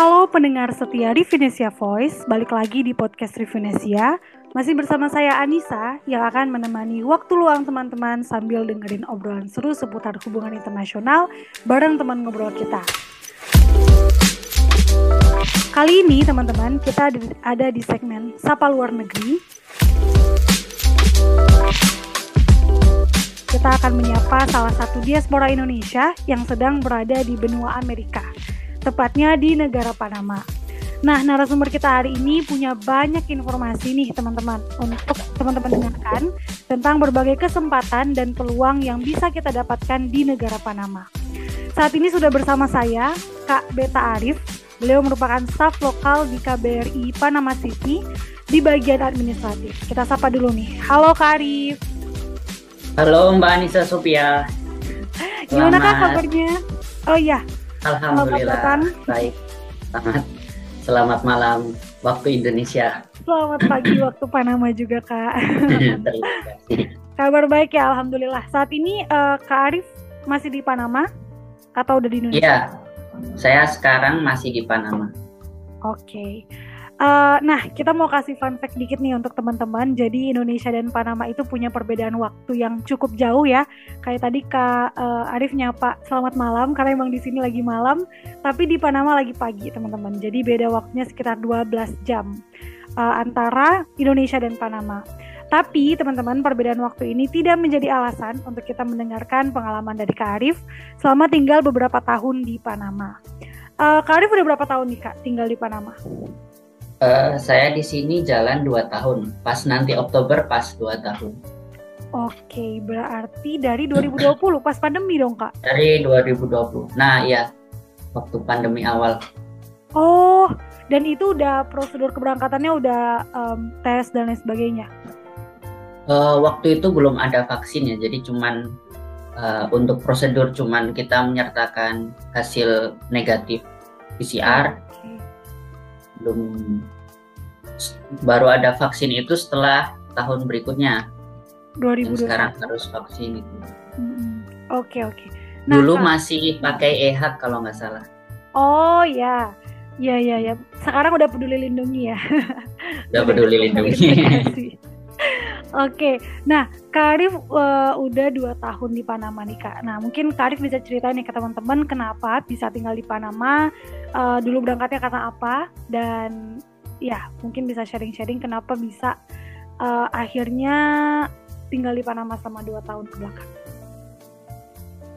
Halo pendengar setia Rivinesia Voice, balik lagi di podcast Rivinesia. Masih bersama saya Anissa yang akan menemani waktu luang teman-teman sambil dengerin obrolan seru seputar hubungan internasional bareng teman ngobrol kita. Kali ini teman-teman kita ada di segmen Sapa Luar Negeri. Kita akan menyapa salah satu diaspora Indonesia yang sedang berada di benua Amerika, tepatnya di negara Panama. Nah, narasumber kita hari ini punya banyak informasi nih teman-teman untuk teman-teman dengarkan tentang berbagai kesempatan dan peluang yang bisa kita dapatkan di negara Panama. Saat ini sudah bersama saya, Kak Beta Arif. Beliau merupakan staf lokal di KBRI Panama City di bagian administratif. Kita sapa dulu nih. Halo Kak Arif. Halo Mbak Anissa Sophia. Gimana Kak kabarnya? Oh iya. Alhamdulillah. Baik. Sangat Selamat malam waktu Indonesia. Selamat pagi waktu Panama juga kak. Terima kasih. Kabar baik ya Alhamdulillah. Saat ini uh, Kak Arif masih di Panama atau udah di Indonesia? Iya, saya sekarang masih di Panama. Oke. Okay. Uh, nah, kita mau kasih fun fact dikit nih untuk teman-teman. Jadi Indonesia dan Panama itu punya perbedaan waktu yang cukup jauh ya. Kayak tadi Kak uh, Arif nyapa selamat malam karena emang di sini lagi malam, tapi di Panama lagi pagi, teman-teman. Jadi beda waktunya sekitar 12 jam uh, antara Indonesia dan Panama. Tapi teman-teman perbedaan waktu ini tidak menjadi alasan untuk kita mendengarkan pengalaman dari Kak Arif selama tinggal beberapa tahun di Panama. Uh, Kak Arif udah berapa tahun nih Kak tinggal di Panama? Uh, saya di sini jalan 2 tahun. Pas nanti Oktober pas 2 tahun. Oke, berarti dari 2020 pas pandemi dong, Kak? Dari 2020. Nah, ya. Waktu pandemi awal. Oh, dan itu udah prosedur keberangkatannya udah um, tes dan lain sebagainya. Uh, waktu itu belum ada vaksin ya, jadi cuman uh, untuk prosedur cuman kita menyertakan hasil negatif PCR belum baru ada vaksin itu setelah tahun berikutnya. 2020. sekarang harus vaksin itu. Oke mm -hmm. oke. Okay, okay. nah, Dulu Kak, masih pakai e-hak kalau nggak salah. Oh ya, ya ya ya. Sekarang udah peduli lindungi ya. Udah peduli lindungi. Oke, nah Karif uh, udah dua tahun di Panama nih kak. Nah mungkin Karif bisa ceritain nih ke teman-teman kenapa bisa tinggal di Panama, uh, dulu berangkatnya karena apa, dan ya mungkin bisa sharing-sharing kenapa bisa uh, akhirnya tinggal di Panama sama dua tahun ke belakang.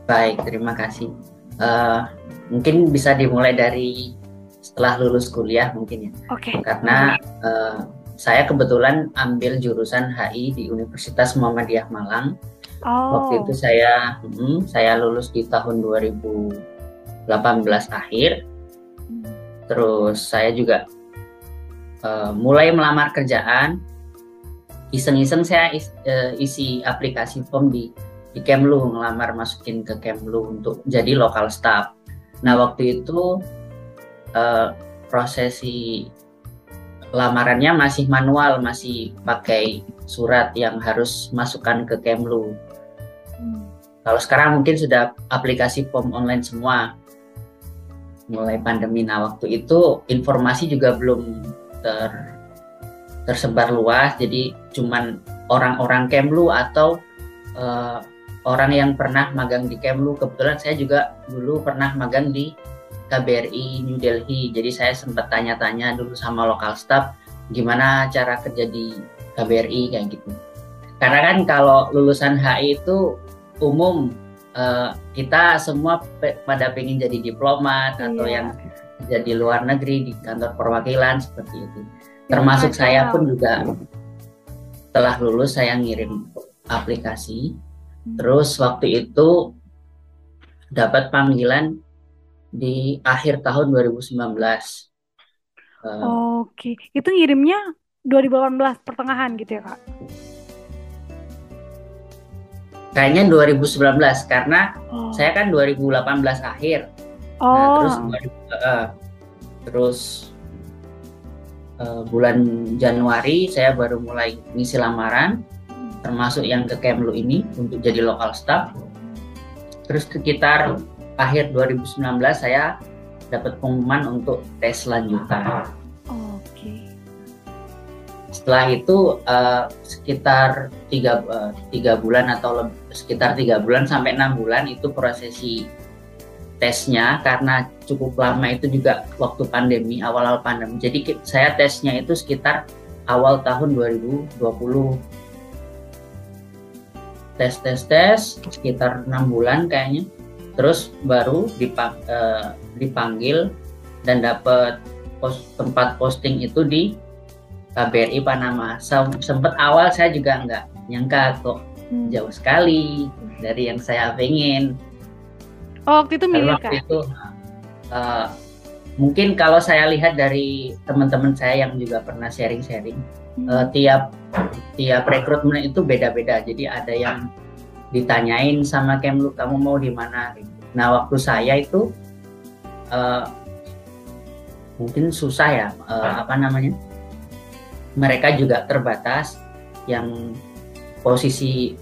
Baik, terima kasih. Uh, mungkin bisa dimulai dari setelah lulus kuliah mungkin ya. Oke. Okay. Karena uh, saya kebetulan ambil jurusan HI di Universitas Muhammadiyah Malang. Oh. Waktu itu saya hmm, saya lulus di tahun 2018 akhir. Terus saya juga uh, mulai melamar kerjaan. Iseng-iseng saya is, uh, isi aplikasi form di di Kemlu ngelamar masukin ke Kemlu untuk jadi lokal staff. Nah waktu itu uh, prosesi lamarannya masih manual, masih pakai surat yang harus masukkan ke Kemlu. Hmm. Kalau sekarang mungkin sudah aplikasi form online semua. Mulai pandemi, nah waktu itu informasi juga belum ter tersebar luas, jadi cuman orang-orang Kemlu atau uh, orang yang pernah magang di Kemlu. Kebetulan saya juga dulu pernah magang di KBRI New Delhi. Jadi saya sempat tanya-tanya dulu sama lokal staff gimana cara kerja di KBRI kayak gitu. Karena kan kalau lulusan HI itu umum uh, kita semua pe pada pengen jadi diplomat iya. atau yang jadi luar negeri di kantor perwakilan seperti itu. Ya, Termasuk saya pun juga setelah lulus saya ngirim aplikasi. Hmm. Terus waktu itu dapat panggilan di akhir tahun 2019. Uh, Oke, itu ngirimnya 2018 pertengahan gitu ya kak? Kayaknya 2019 karena oh. saya kan 2018 akhir. Nah, oh. Nah, terus uh, terus uh, bulan Januari saya baru mulai ngisi lamaran, termasuk yang ke Kemlu ini untuk jadi lokal staff. Terus sekitar akhir 2019 saya dapat pengumuman untuk tes lanjutan. Oke. Okay. Setelah itu uh, sekitar tiga uh, tiga bulan atau lebih, sekitar tiga bulan sampai enam bulan itu prosesi tesnya karena cukup lama itu juga waktu pandemi awal-awal pandemi. Jadi saya tesnya itu sekitar awal tahun 2020 tes tes tes sekitar enam bulan kayaknya terus baru dipang, uh, dipanggil dan dapat pos, tempat posting itu di KBRI Panama. Sempat awal saya juga nggak nyangka kok hmm. jauh sekali dari yang saya pengen. Oh, waktu itu milih waktu itu uh, mungkin kalau saya lihat dari teman-teman saya yang juga pernah sharing-sharing, hmm. uh, tiap tiap rekrutmen itu beda-beda. Jadi ada yang ditanyain sama Kemlu kamu mau di mana? Gitu. Nah waktu saya itu uh, mungkin susah ya uh, apa namanya? Mereka juga terbatas yang posisi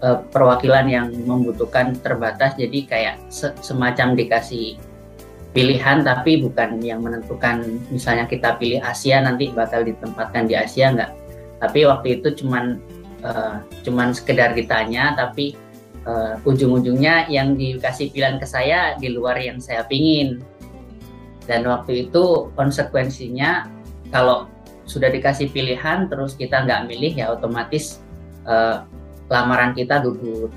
uh, perwakilan yang membutuhkan terbatas. Jadi kayak se semacam dikasih pilihan tapi bukan yang menentukan misalnya kita pilih Asia nanti bakal ditempatkan di Asia enggak tapi waktu itu cuman uh, cuman sekedar ditanya tapi uh, ujung-ujungnya yang dikasih pilihan ke saya di luar yang saya pingin. Dan waktu itu konsekuensinya kalau sudah dikasih pilihan terus kita nggak milih ya otomatis uh, lamaran kita gugur.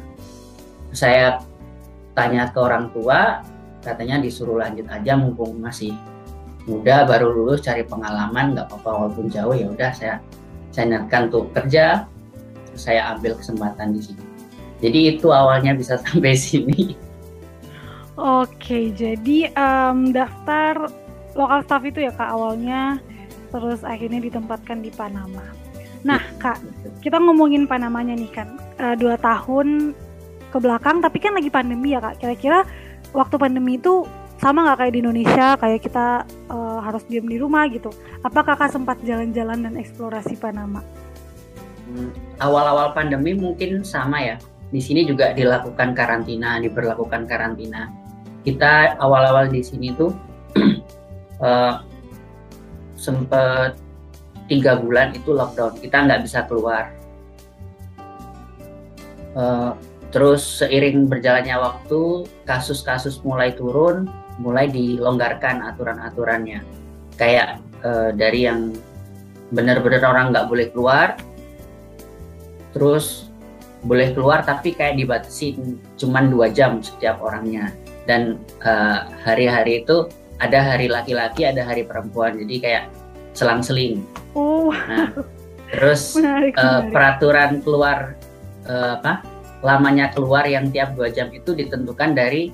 Saya tanya ke orang tua katanya disuruh lanjut aja mumpung masih muda baru lulus cari pengalaman nggak apa-apa walaupun jauh ya udah saya saya niatkan untuk kerja saya ambil kesempatan di sini. Jadi itu awalnya bisa sampai sini. Oke, jadi um, daftar lokal staff itu ya kak awalnya, terus akhirnya ditempatkan di Panama. Nah kak, kita ngomongin Panamanya nih kan, uh, dua tahun ke belakang, tapi kan lagi pandemi ya kak. Kira-kira waktu pandemi itu sama nggak kayak di Indonesia, kayak kita uh, harus diam di rumah gitu. Apa kakak sempat jalan-jalan dan eksplorasi Panama? Awal-awal pandemi mungkin sama ya. Di sini juga dilakukan karantina, diberlakukan karantina. Kita awal-awal di sini tuh uh, sempet tiga bulan itu lockdown. Kita nggak bisa keluar. Uh, terus seiring berjalannya waktu, kasus-kasus mulai turun, mulai dilonggarkan aturan-aturannya. Kayak uh, dari yang benar-benar orang nggak boleh keluar, terus boleh keluar tapi kayak dibatasi cuman dua jam setiap orangnya. Dan uh, hari-hari itu ada hari laki-laki ada hari perempuan. Jadi kayak selang-seling. Oh. Nah terus menarik, uh, menarik. peraturan keluar uh, apa lamanya keluar yang tiap dua jam itu ditentukan dari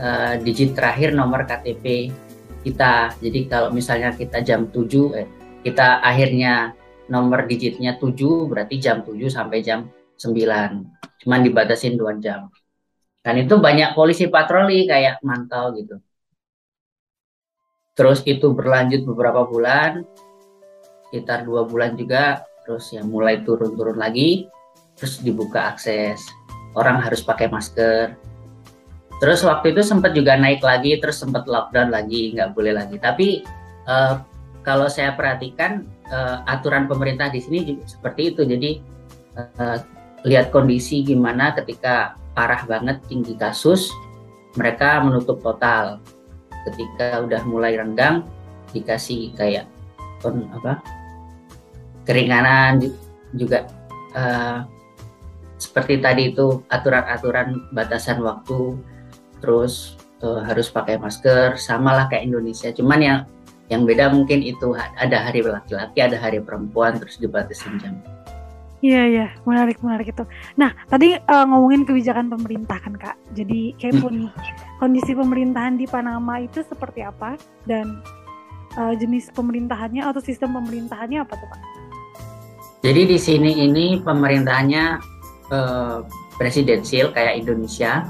uh, digit terakhir nomor KTP kita. Jadi kalau misalnya kita jam 7 eh, kita akhirnya nomor digitnya 7 berarti jam 7 sampai jam 9 cuman dibatasin 2 jam. Dan itu banyak polisi patroli kayak mantau gitu. Terus itu berlanjut beberapa bulan sekitar dua bulan juga terus ya mulai turun-turun lagi terus dibuka akses. Orang harus pakai masker. Terus waktu itu sempat juga naik lagi terus sempat lockdown lagi nggak boleh lagi. Tapi uh, kalau saya perhatikan uh, aturan pemerintah di sini juga seperti itu. Jadi uh, lihat kondisi gimana ketika parah banget tinggi kasus, mereka menutup total. Ketika udah mulai renggang, dikasih kayak kon apa keringanan juga uh, seperti tadi itu aturan-aturan batasan waktu, terus uh, harus pakai masker, samalah kayak Indonesia. Cuman yang yang beda mungkin itu ada hari laki-laki, ada hari perempuan, terus dibatasin jam. Iya iya, menarik menarik itu. Nah tadi uh, ngomongin kebijakan pemerintah kan kak. Jadi kepo nih kondisi pemerintahan di Panama itu seperti apa dan uh, jenis pemerintahannya atau sistem pemerintahannya apa tuh pak? Jadi di sini ini pemerintahannya uh, presidensial kayak Indonesia.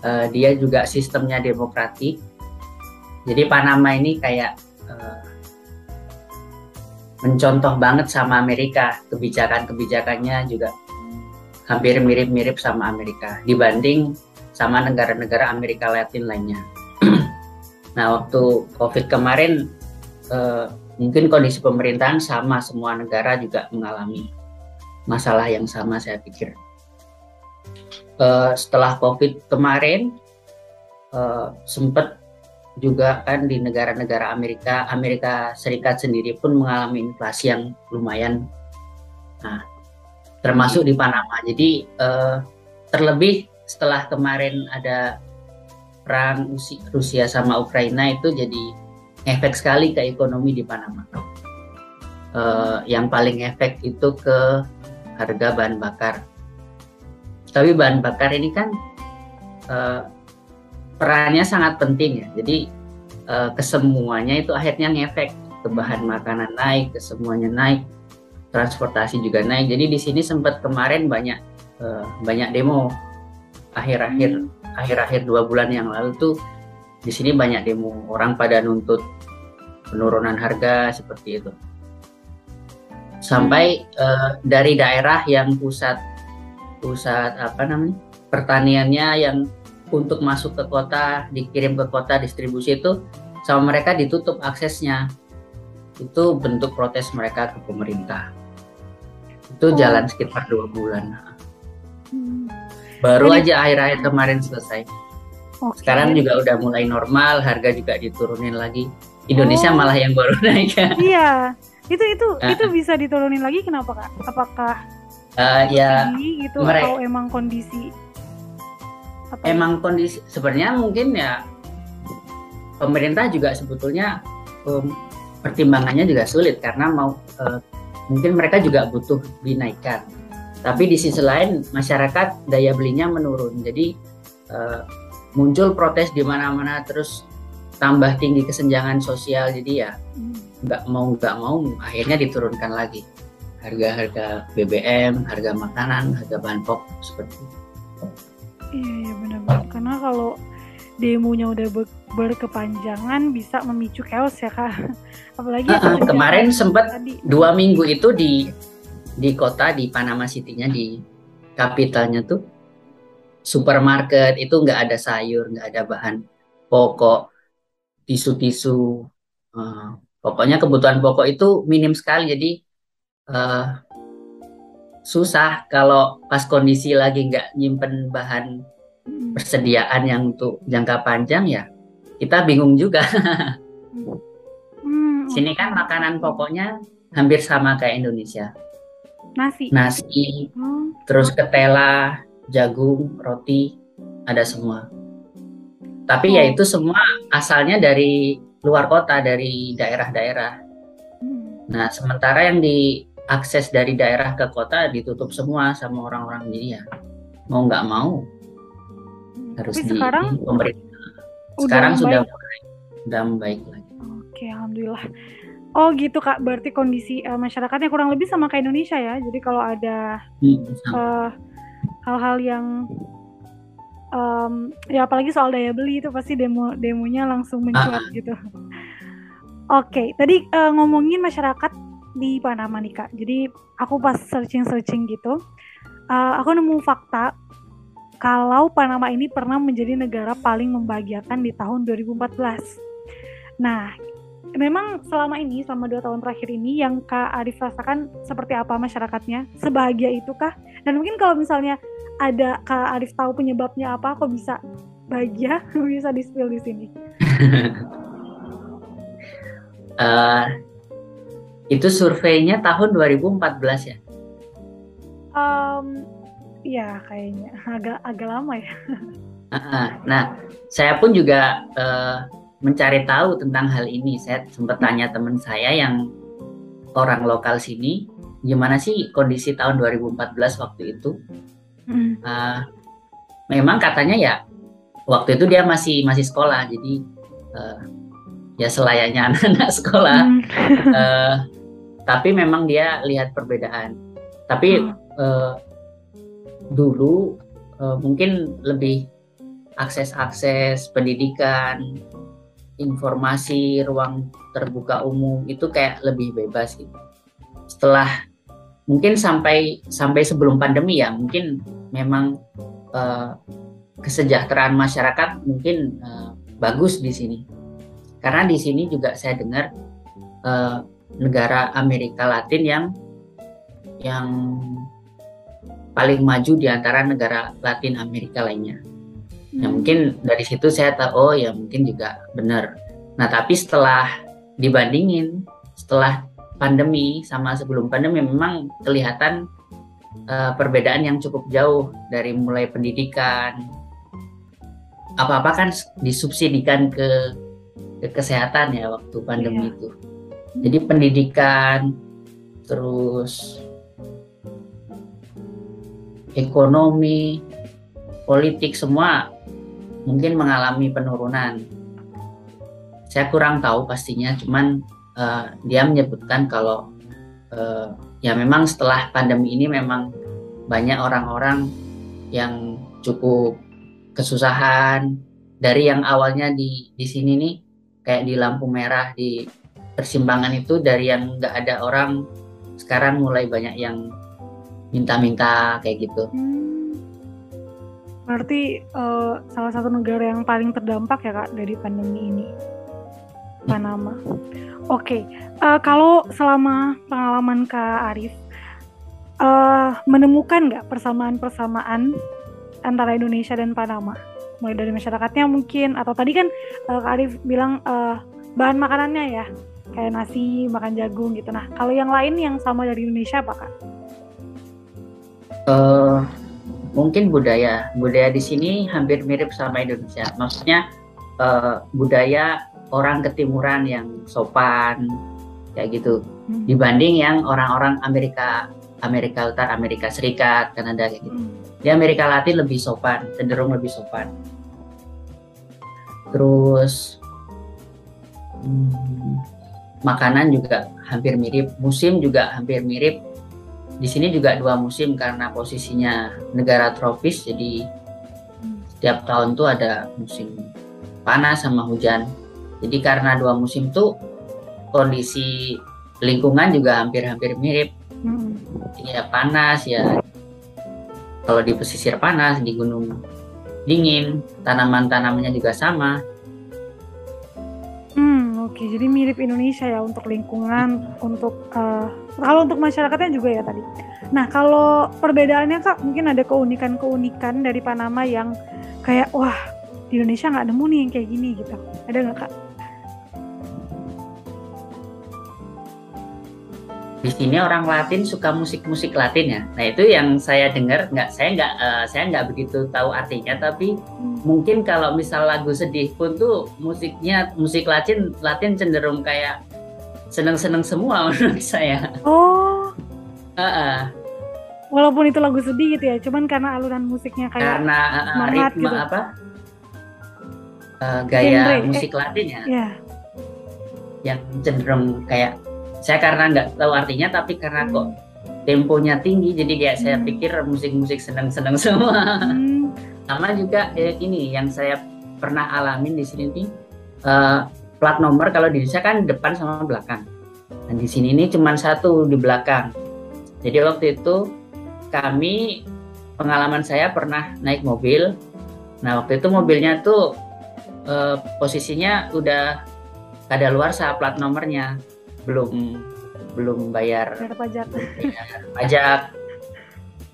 Uh, dia juga sistemnya demokratik jadi Panama ini kayak uh, mencontoh banget sama Amerika, kebijakan-kebijakannya juga hampir mirip-mirip sama Amerika dibanding sama negara-negara Amerika Latin lainnya. Nah, waktu COVID kemarin uh, mungkin kondisi pemerintahan sama semua negara juga mengalami masalah yang sama saya pikir. Uh, setelah COVID kemarin uh, sempat juga kan di negara-negara Amerika, Amerika Serikat sendiri pun mengalami inflasi yang lumayan, nah termasuk di Panama. Jadi uh, terlebih setelah kemarin ada perang Rusia sama Ukraina itu jadi efek sekali ke ekonomi di Panama. Uh, yang paling efek itu ke harga bahan bakar. Tapi bahan bakar ini kan uh, perannya sangat penting ya. Jadi uh, kesemuanya itu akhirnya ngefek ke bahan makanan naik, ke semuanya naik, transportasi juga naik. Jadi di sini sempat kemarin banyak uh, banyak demo akhir-akhir hmm. akhir-akhir dua bulan yang lalu tuh di sini banyak demo orang pada nuntut penurunan harga seperti itu. Sampai uh, dari daerah yang pusat pusat apa namanya pertaniannya yang untuk masuk ke kota, dikirim ke kota distribusi itu sama mereka ditutup aksesnya. Itu bentuk protes mereka ke pemerintah. Itu oh. jalan sekitar dua bulan. Hmm. Baru Jadi, aja akhir-akhir kemarin selesai. Okay. Sekarang juga udah mulai normal, harga juga diturunin lagi. Indonesia oh. malah yang baru naik. iya, itu itu uh. itu bisa diturunin lagi kenapa kak? Apakah uh, ya gitu mereka, atau emang kondisi apa emang ya? kondisi sebenarnya mungkin ya pemerintah juga sebetulnya um, pertimbangannya juga sulit karena mau uh, mungkin mereka juga butuh dinaikkan. Tapi di sisi lain masyarakat daya belinya menurun. Jadi uh, muncul protes di mana-mana terus tambah tinggi kesenjangan sosial. Jadi ya hmm. nggak mau nggak mau akhirnya diturunkan lagi. Harga-harga BBM harga makanan harga bahan pokok seperti itu Iya, iya benar-benar. Karena kalau demonya udah ber berkepanjangan bisa memicu chaos ya kak. Apalagi uh, uh, kemarin sempat dua minggu itu di di kota di Panama City-nya di kapitalnya tuh supermarket itu nggak ada sayur, nggak ada bahan pokok, tisu-tisu, uh, pokoknya kebutuhan pokok itu minim sekali. Jadi uh, susah kalau pas kondisi lagi nggak nyimpen bahan hmm. persediaan yang untuk jangka panjang ya kita bingung juga. hmm, Sini kan makanan pokoknya hampir sama kayak Indonesia. Nasi. Nasi, hmm. terus ketela, jagung, roti, ada semua. Tapi ya oh. ya itu semua asalnya dari luar kota, dari daerah-daerah. Hmm. Nah, sementara yang di akses dari daerah ke kota ditutup semua sama orang-orang jadi ya mau nggak mau harus Tapi di, sekarang di pemerintah. Sekarang sudah mulai, sudah membaik lagi. Oke, alhamdulillah. Oh gitu kak, berarti kondisi uh, masyarakatnya kurang lebih sama kayak Indonesia ya. Jadi kalau ada hmm, uh, hal-hal yang um, ya apalagi soal daya beli itu pasti demo demonya langsung mencuat ah. gitu. Oke, okay, tadi uh, ngomongin masyarakat di Panama nih kak. Jadi aku pas searching-searching gitu, uh, aku nemu fakta kalau Panama ini pernah menjadi negara paling membahagiakan di tahun 2014. Nah, memang selama ini, selama dua tahun terakhir ini, yang Kak Arif rasakan seperti apa masyarakatnya? Sebahagia itu kah? Dan mungkin kalau misalnya ada Kak Arif tahu penyebabnya apa, kok bisa bahagia? bisa di-spill di sini. uh, Itu surveinya tahun 2014 ya? Um, ya kayaknya agak agak lama ya. Nah, saya pun juga uh, mencari tahu tentang hal ini. Saya sempat tanya teman saya yang orang lokal sini, gimana sih kondisi tahun 2014 waktu itu? Uh, memang katanya ya waktu itu dia masih masih sekolah, jadi uh, ya selayaknya anak-anak sekolah. Hmm. uh, tapi memang dia lihat perbedaan. Tapi hmm. uh, dulu uh, mungkin lebih akses-akses pendidikan informasi ruang terbuka umum itu kayak lebih bebas gitu. Setelah mungkin sampai sampai sebelum pandemi ya mungkin memang uh, kesejahteraan masyarakat mungkin uh, bagus di sini. Karena di sini juga saya dengar uh, negara Amerika Latin yang yang paling maju di antara negara Latin Amerika lainnya. Ya, hmm. Ya mungkin dari situ saya tahu oh ya mungkin juga benar. Nah tapi setelah dibandingin setelah pandemi sama sebelum pandemi memang kelihatan uh, perbedaan yang cukup jauh dari mulai pendidikan apa-apa kan disubsidikan ke ke kesehatan ya waktu pandemi yeah. itu. Jadi pendidikan terus ekonomi, politik semua mungkin mengalami penurunan. Saya kurang tahu pastinya, cuman uh, dia menyebutkan kalau uh, ya memang setelah pandemi ini memang banyak orang-orang yang cukup kesusahan dari yang awalnya di di sini nih kayak di lampu merah di persimpangan itu dari yang nggak ada orang sekarang mulai banyak yang minta-minta kayak gitu. Hmm. Berarti uh, salah satu negara yang paling terdampak ya kak dari pandemi ini, Panama. Oke, okay. uh, eh, kalau selama pengalaman kak Arif uh, menemukan nggak persamaan-persamaan antara Indonesia dan Panama? Mulai dari masyarakatnya mungkin, atau tadi kan uh, kak Arif bilang uh, bahan makanannya ya, kayak nasi, makan jagung gitu. Nah, kalau yang lain yang sama dari Indonesia apa kak? Uh, mungkin budaya budaya di sini hampir mirip sama Indonesia. Maksudnya uh, budaya orang ketimuran yang sopan kayak gitu hmm. dibanding yang orang-orang Amerika Amerika Utara, Amerika Serikat, Kanada kayak gitu. Hmm. Di Amerika Latin lebih sopan, cenderung lebih sopan. Terus hmm, makanan juga hampir mirip, musim juga hampir mirip. Di sini juga dua musim karena posisinya negara tropis jadi setiap tahun tuh ada musim panas sama hujan. Jadi karena dua musim tuh kondisi lingkungan juga hampir-hampir mirip. Hmm. ya panas ya. Kalau di pesisir panas di gunung dingin tanaman-tanamannya juga sama Oke, jadi mirip Indonesia ya untuk lingkungan, untuk uh, kalau untuk masyarakatnya juga ya tadi. Nah, kalau perbedaannya kak, mungkin ada keunikan-keunikan dari Panama yang kayak wah di Indonesia nggak nemu nih yang kayak gini gitu. Ada nggak kak? Di sini orang Latin suka musik-musik Latin ya. Nah itu yang saya dengar, nggak saya nggak uh, saya nggak begitu tahu artinya, tapi hmm. mungkin kalau misal lagu sedih pun tuh musiknya musik Latin Latin cenderung kayak seneng-seneng semua menurut saya. Oh. Uh -uh. Walaupun itu lagu sedih gitu ya, cuman karena aluran musiknya kayak karena uh, semangat ritme gitu. apa? Uh, gaya Genre. musik Latin ya. Yeah. Yang cenderung kayak saya karena nggak tahu artinya tapi karena kok temponya tinggi jadi kayak hmm. saya pikir musik-musik seneng-seneng semua. Hmm. sama juga eh, ini yang saya pernah alamin di sini nih uh, plat nomor kalau di Indonesia kan depan sama belakang. Dan di sini ini cuma satu di belakang. Jadi waktu itu kami pengalaman saya pernah naik mobil. Nah waktu itu mobilnya tuh uh, posisinya udah ada luar saat plat nomornya belum. Belum bayar, bayar pajak. Bayar pajak.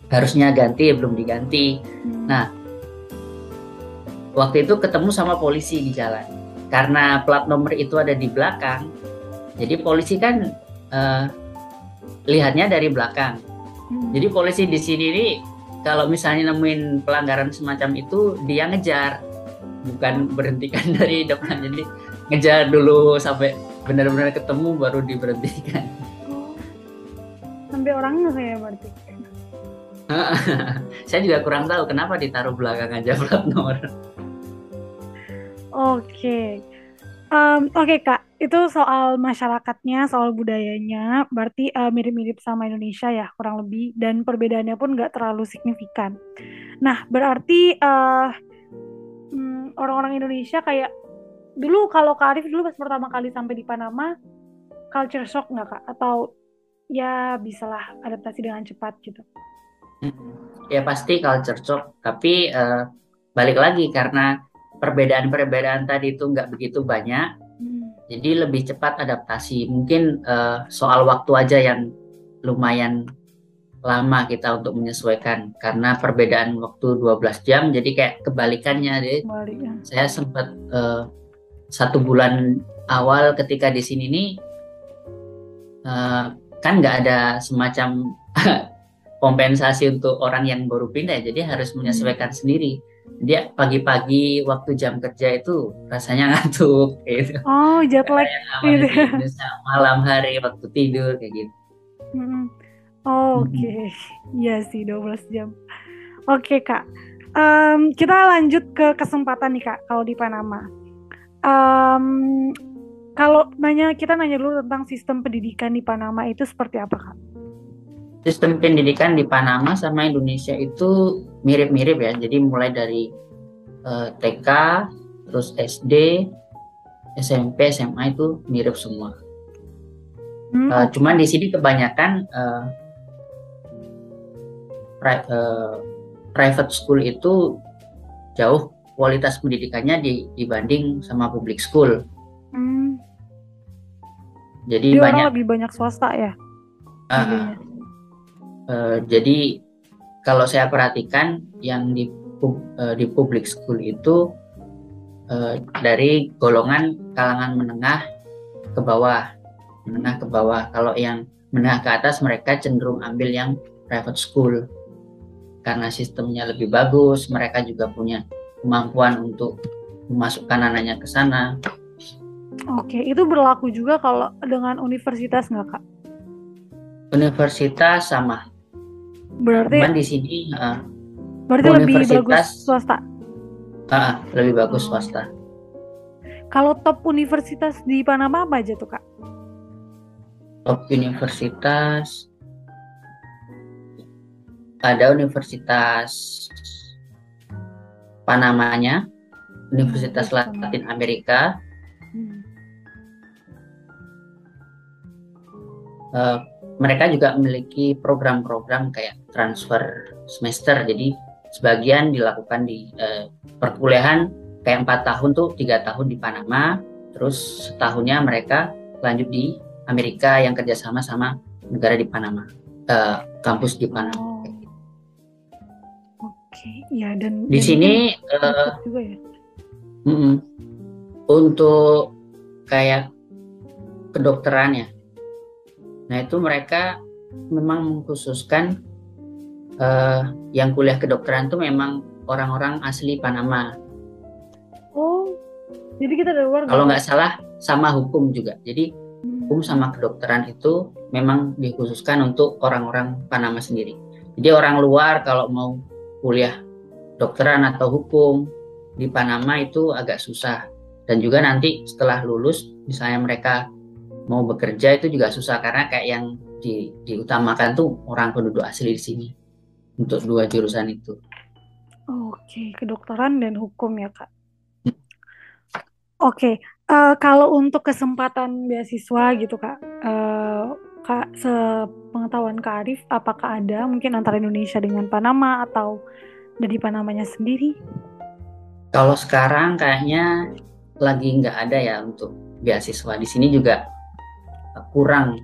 Harusnya ganti belum diganti. Hmm. nah waktu itu ketemu sama polisi di jalan. Karena plat nomor itu ada di belakang. Jadi polisi kan uh, lihatnya dari belakang. Hmm. jadi polisi di sini ini kalau misalnya nemuin pelanggaran semacam itu dia ngejar. Bukan berhentikan dari depan. Jadi ngejar dulu sampai benar-benar ketemu baru diberhentikan. Oh. Sampai orangnya saya berarti. saya juga kurang tahu kenapa ditaruh belakang aja plat nomor. Oke. Um, Oke okay, kak, itu soal masyarakatnya, soal budayanya, berarti uh, mirip-mirip sama Indonesia ya kurang lebih, dan perbedaannya pun nggak terlalu signifikan. Nah berarti uh, orang-orang Indonesia kayak dulu kalau Kak Arif dulu pas pertama kali sampai di Panama culture shock nggak Kak atau ya bisalah adaptasi dengan cepat gitu ya pasti culture shock tapi uh, balik lagi karena perbedaan-perbedaan tadi itu nggak begitu banyak hmm. jadi lebih cepat adaptasi. Mungkin uh, soal waktu aja yang lumayan lama kita untuk menyesuaikan karena perbedaan waktu 12 jam jadi kayak kebalikannya deh. Kebalikan. Saya sempat uh, satu bulan awal ketika di sini nih uh, kan nggak ada semacam kompensasi untuk orang yang baru pindah jadi harus menyesuaikan hmm. sendiri dia pagi-pagi waktu jam kerja itu rasanya ngantuk gitu. Oh, jet lag gitu. Malam hari waktu tidur kayak gitu. Hmm. Oh, Oke, okay. iya sih 12 jam. Oke okay, kak, um, kita lanjut ke kesempatan nih kak kalau di Panama. Um, kalau nanya kita nanya dulu tentang sistem pendidikan di Panama itu seperti apa kak? sistem pendidikan di Panama sama Indonesia itu mirip-mirip ya. Jadi mulai dari uh, eh, TK, terus SD, SMP, SMA itu mirip semua. Hmm. Uh, cuman di sini kebanyakan uh, pri uh, private school itu jauh kualitas pendidikannya di, dibanding sama public school. Hmm. Jadi, Jadi banyak lebih banyak swasta ya. Uh, Uh, jadi kalau saya perhatikan yang di uh, di public school itu uh, dari golongan kalangan menengah ke bawah, menengah ke bawah. Kalau yang menengah ke atas mereka cenderung ambil yang private school karena sistemnya lebih bagus, mereka juga punya kemampuan untuk memasukkan anaknya ke sana. Oke, itu berlaku juga kalau dengan universitas nggak kak? Universitas sama, Berarti Cuman di sini uh, Berarti lebih bagus swasta. Uh, lebih bagus swasta. Kalau top universitas di Panama apa aja tuh, Kak? Top universitas ada Universitas Panamanya, Universitas Latin Amerika, hmm. uh, mereka juga memiliki program-program kayak transfer semester. Jadi sebagian dilakukan di eh, perkuliahan kayak empat tahun tuh tiga tahun di Panama, terus setahunnya mereka lanjut di Amerika yang kerjasama sama negara di Panama, eh, kampus di Panama. Ya dan di sini uh, juga ya. Mm -mm, untuk kayak kedokteran ya Nah itu mereka memang mengkhususkan uh, yang kuliah kedokteran itu memang orang-orang asli Panama. Oh, jadi kita dari luar. Kalau nggak salah sama hukum juga. Jadi hmm. hukum sama kedokteran itu memang dikhususkan untuk orang-orang Panama sendiri. Jadi orang luar kalau mau kuliah dokteran atau hukum di Panama itu agak susah. Dan juga nanti setelah lulus, misalnya mereka mau bekerja itu juga susah karena kayak yang di, diutamakan tuh orang penduduk asli di sini untuk dua jurusan itu. Oke, kedokteran dan hukum ya kak. Oke, uh, kalau untuk kesempatan beasiswa gitu kak, uh, kak sepengetahuan kak Arif, apakah ada mungkin antara Indonesia dengan Panama atau dari Panamanya sendiri? Kalau sekarang kayaknya lagi nggak ada ya untuk beasiswa di sini juga kurang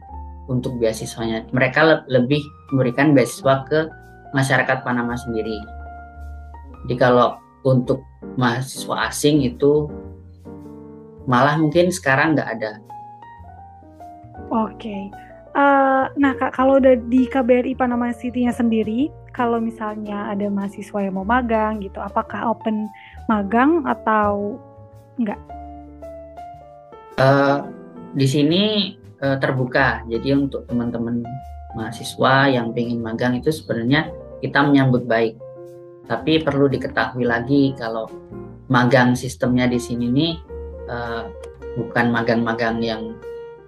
untuk beasiswanya. Mereka le lebih memberikan beasiswa ke masyarakat Panama sendiri. Jadi kalau untuk mahasiswa asing itu malah mungkin sekarang nggak ada. Oke. Okay. Uh, nah kak, kalau udah di KBRI Panama City-nya sendiri, kalau misalnya ada mahasiswa yang mau magang gitu, apakah open magang atau enggak? Uh, di sini uh, terbuka. Jadi untuk teman-teman mahasiswa yang ingin magang itu sebenarnya kita menyambut baik. Tapi perlu diketahui lagi kalau magang sistemnya di sini nih uh, bukan magang-magang yang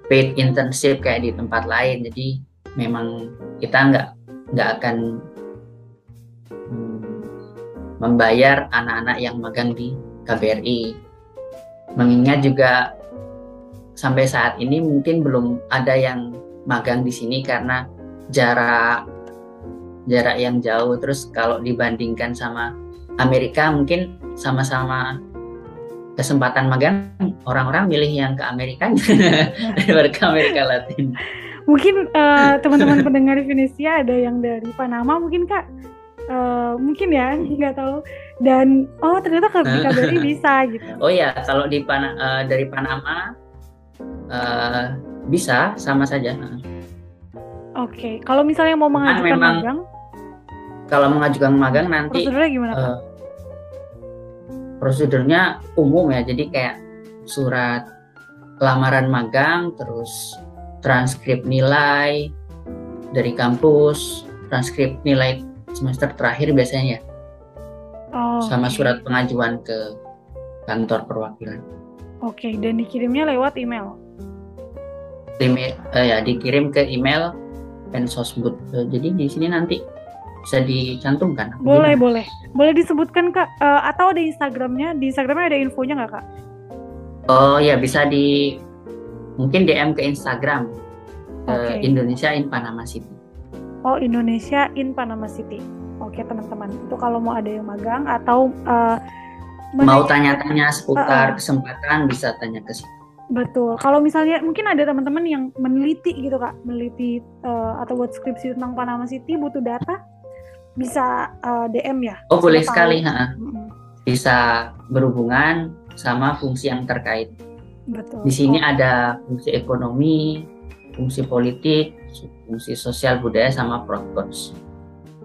paid internship kayak di tempat lain. Jadi memang kita nggak nggak akan hmm, membayar anak-anak yang magang di KBRI. Mengingat juga sampai saat ini mungkin belum ada yang magang di sini karena jarak jarak yang jauh terus kalau dibandingkan sama Amerika mungkin sama-sama kesempatan magang orang-orang milih yang ke Amerika daripada ke Amerika Latin. Mungkin uh, teman-teman pendengar Venesia ada yang dari Panama mungkin kak uh, mungkin ya nggak tahu dan oh ternyata ke KBRI bisa gitu. Oh ya kalau di Pana, uh, dari Panama uh, bisa sama saja. Oke okay. kalau misalnya mau mengajukan memang, magang kalau mengajukan magang nanti prosedurnya gimana uh, prosedurnya umum ya. Jadi kayak surat lamaran magang terus transkrip nilai dari kampus transkrip nilai semester terakhir biasanya oh, sama okay. surat pengajuan ke kantor perwakilan. Oke okay, dan dikirimnya lewat email? Email uh, ya dikirim ke email pensosbud. Uh, jadi di sini nanti bisa dicantumkan? Boleh, gimana? boleh. Boleh disebutkan Kak uh, atau ada Instagramnya? Di Instagramnya ada infonya nggak Kak? Oh ya bisa di mungkin DM ke Instagram okay. uh, Indonesia in Panama City. Oh Indonesia in Panama City. Oke teman-teman itu kalau mau ada yang magang atau uh, mau tanya-tanya seputar uh, uh. kesempatan bisa tanya ke situ. Betul. Kalau misalnya mungkin ada teman-teman yang meneliti gitu kak, meneliti uh, atau buat skripsi tentang Panama City butuh data, bisa uh, eh, DM ya? Oh boleh sekali, ha. bisa berhubungan sama fungsi yang terkait. Betul. Di sini oh. ada fungsi ekonomi, fungsi politik, fungsi sosial budaya sama prokons.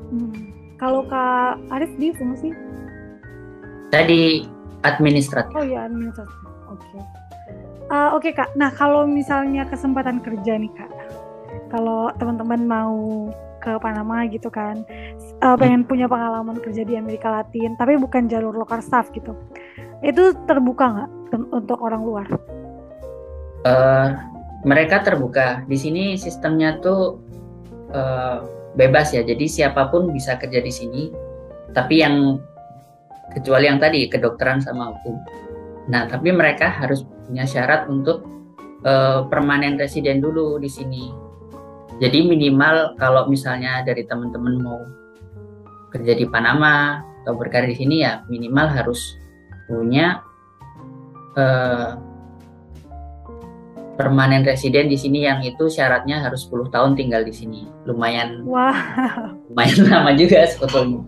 Hmm. Kalau Kak Arif di fungsi? Saya di administratif. Oh ya administratif. Oke. Okay. Uh, Oke okay, Kak. Nah kalau misalnya kesempatan kerja nih Kak, kalau teman-teman mau ke Panama gitu kan. Uh, pengen punya pengalaman kerja di Amerika Latin tapi bukan jalur lokal staff gitu. Itu terbuka nggak untuk orang luar? Uh, mereka terbuka. Di sini sistemnya tuh uh, bebas ya. Jadi siapa pun bisa kerja di sini. Tapi yang kecuali yang tadi kedokteran sama hukum. Nah tapi mereka harus punya syarat untuk uh, permanen residen dulu di sini jadi minimal kalau misalnya dari teman-teman mau kerja di Panama atau berkarir di sini ya minimal harus punya uh, permanen residen di sini yang itu syaratnya harus 10 tahun tinggal di sini. Lumayan wow. lumayan lama juga sebetulnya.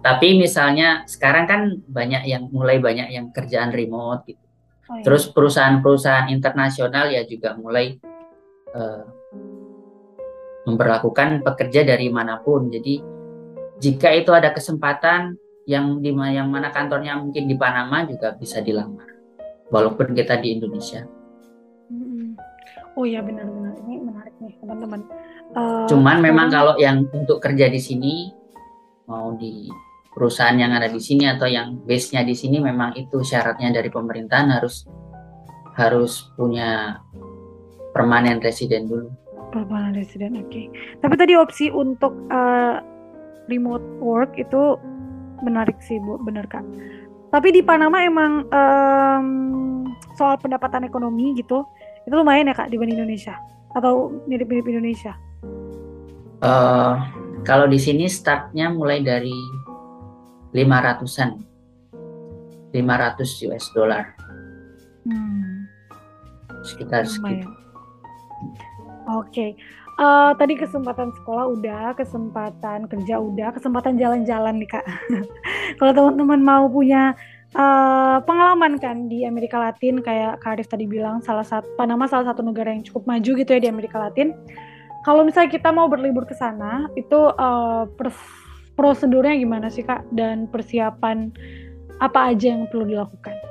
Tapi misalnya sekarang kan banyak yang mulai banyak yang kerjaan remote gitu. Oh, iya. Terus perusahaan-perusahaan internasional ya juga mulai uh, memperlakukan pekerja dari mana pun. Jadi jika itu ada kesempatan yang di yang mana kantornya mungkin di Panama juga bisa dilamar, walaupun kita di Indonesia. Oh ya benar-benar ini menarik nih teman-teman. Uh, Cuman memang kalau yang untuk kerja di sini mau di perusahaan yang ada di sini atau yang base-nya di sini memang itu syaratnya dari pemerintahan harus harus punya permanen residen dulu. Permanent resident, oke. Okay. Tapi tadi opsi untuk uh, remote work itu menarik sih, Bu, bener kan? Tapi di Panama emang um, soal pendapatan ekonomi gitu, itu lumayan ya kak dibanding Indonesia atau mirip-mirip Indonesia? Uh, kalau di sini startnya mulai dari 500-an, 500 US dollar. Hmm. Sekitar segitu. Oke. Okay. Uh, eh, tadi kesempatan sekolah udah, kesempatan kerja udah, kesempatan jalan-jalan nih kak. Kalau teman-teman mau punya uh, pengalaman kan di Amerika Latin, kayak Kak Arif tadi bilang, salah satu Panama salah satu negara yang cukup maju gitu ya di Amerika Latin. Kalau misalnya kita mau berlibur ke sana, itu uh, prosedurnya gimana sih kak? Dan persiapan apa aja yang perlu dilakukan?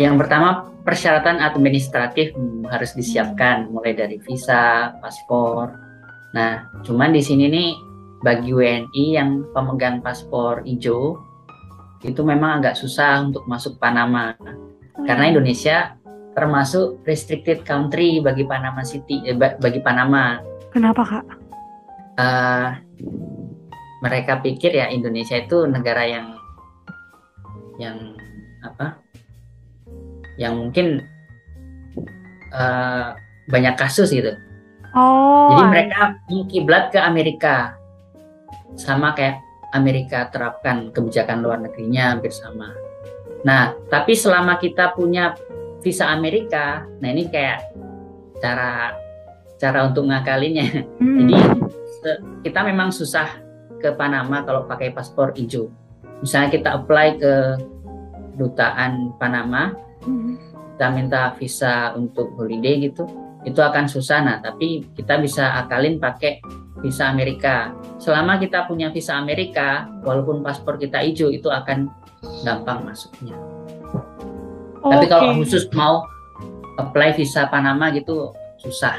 Yang pertama persyaratan administratif harus disiapkan mulai dari visa, paspor. Nah, cuman di sini nih bagi WNI yang pemegang paspor hijau itu memang agak susah untuk masuk Panama hmm. karena Indonesia termasuk restricted country bagi Panama City eh, bagi Panama. Kenapa kak? Uh, mereka pikir ya Indonesia itu negara yang yang apa yang mungkin uh, banyak kasus gitu. Oh. Jadi mereka kiblat ke Amerika sama kayak Amerika terapkan kebijakan luar negerinya hampir sama. Nah, tapi selama kita punya visa Amerika, nah ini kayak cara cara untuk ngakalinnya. Hmm. Jadi kita memang susah ke Panama kalau pakai paspor hijau. Misalnya kita apply ke dutaan Panama. Kita minta visa untuk holiday gitu, itu akan susah. Nah, tapi kita bisa akalin pakai visa Amerika. Selama kita punya visa Amerika, walaupun paspor kita hijau itu akan gampang masuknya. Okay. Tapi kalau khusus mau apply visa Panama gitu susah.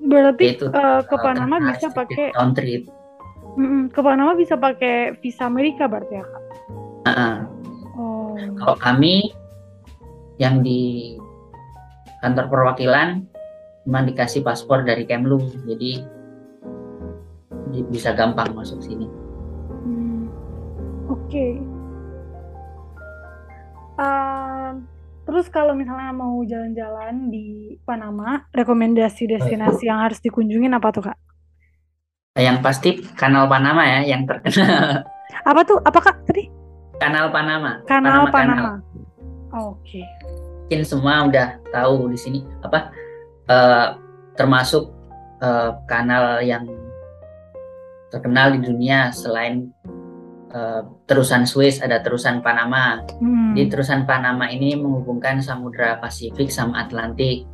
Berarti uh, ke Panama bisa pakai country itu. Mm, ke Panama bisa pakai visa Amerika berarti ya kak? Uh -uh. Oh. Kalau kami yang di kantor perwakilan cuma dikasih paspor dari Kemlu, jadi bisa gampang masuk sini. Hmm, Oke. Okay. Uh, terus kalau misalnya mau jalan-jalan di Panama, rekomendasi destinasi yang harus dikunjungin apa tuh kak? Yang pasti Kanal Panama ya, yang terkenal. Apa tuh? Apa kak tadi? Kanal Panama. Kanal Panama. Panama. Oke. Okay. Mungkin semua udah tahu di sini apa uh, termasuk uh, kanal yang terkenal di dunia selain uh, terusan Swiss ada terusan Panama. Hmm. Di terusan Panama ini menghubungkan Samudra Pasifik sama Atlantik.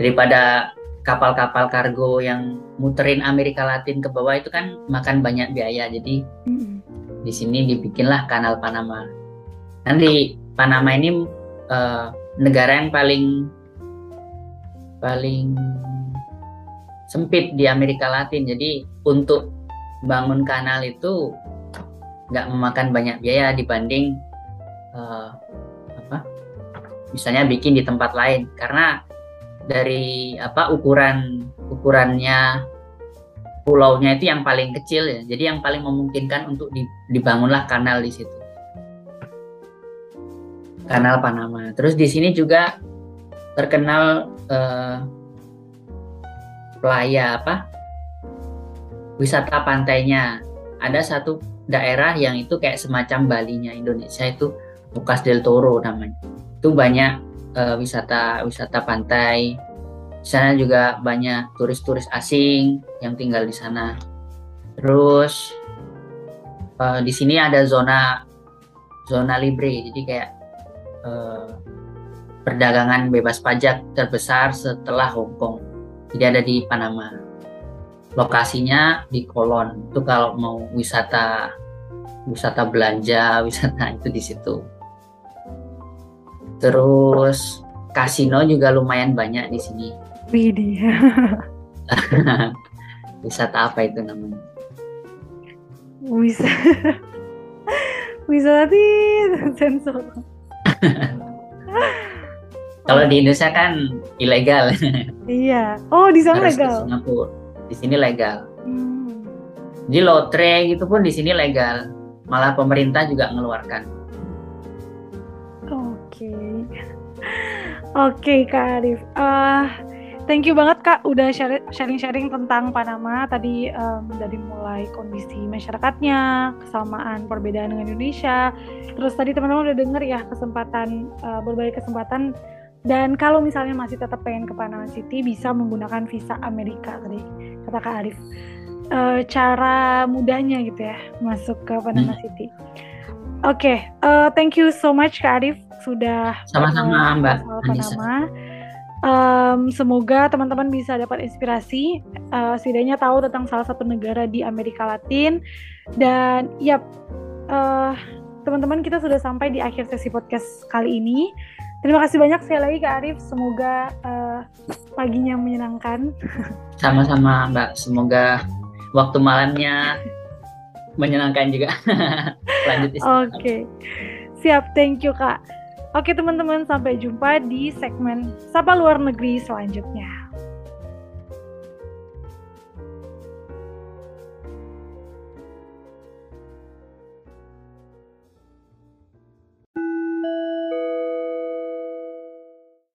Daripada kapal-kapal kargo yang muterin Amerika Latin ke bawah itu kan makan banyak biaya. Jadi hmm. di sini dibikinlah Kanal Panama. Nanti Panama ini uh, negara yang paling paling sempit di Amerika Latin. Jadi untuk bangun kanal itu nggak memakan banyak biaya dibanding uh, apa misalnya bikin di tempat lain. Karena dari apa ukuran ukurannya pulaunya itu yang paling kecil ya. Jadi yang paling memungkinkan untuk dibangunlah kanal di situ kanal Panama terus di sini juga terkenal uh, playa apa wisata pantainya. Ada satu daerah yang itu kayak semacam Balinya Indonesia itu Bukas del Toro namanya. Itu banyak uh, wisata wisata pantai. Di sana juga banyak turis-turis asing yang tinggal di sana. Terus uh, di sini ada zona zona libre, jadi kayak uh, perdagangan bebas pajak terbesar setelah Hong Kong. Jadi ada di Panama. Lokasinya di Kolon. Itu kalau mau wisata wisata belanja wisata itu di situ. Terus kasino juga lumayan banyak di sini. Widih. wisata apa itu namanya? Wisata wisata sensor kalau di Indonesia kan ilegal iya oh di sana legal Singapura di sini legal. Hmm. Jadi lotre gitu pun di sini legal. Malah pemerintah juga mengeluarkan. Oke. Okay. Oke okay, Kak Arif. Uh, thank you banget Kak udah sharing-sharing tentang Panama tadi um, dari mulai kondisi masyarakatnya, kesamaan perbedaan dengan Indonesia. Terus tadi teman-teman udah denger ya kesempatan uh, berbagai kesempatan dan kalau misalnya masih tetap pengen ke Panama City bisa menggunakan visa Amerika tadi kata Kak Arif. Uh, cara mudahnya gitu ya masuk ke Panama hmm. City. Oke, okay, uh, thank you so much Kak Arif sudah sama-sama Mbak Panama. Um, semoga teman-teman bisa dapat inspirasi, uh, setidaknya tahu tentang salah satu negara di Amerika Latin. Dan yap, uh, teman-teman kita sudah sampai di akhir sesi podcast kali ini. Terima kasih banyak sekali lagi Kak Arif. Semoga uh, paginya menyenangkan. Sama-sama Mbak. Semoga waktu malamnya menyenangkan juga. Lanjut Oke. Okay. Siap, thank you Kak. Oke teman-teman, sampai jumpa di segmen Sapa Luar Negeri selanjutnya.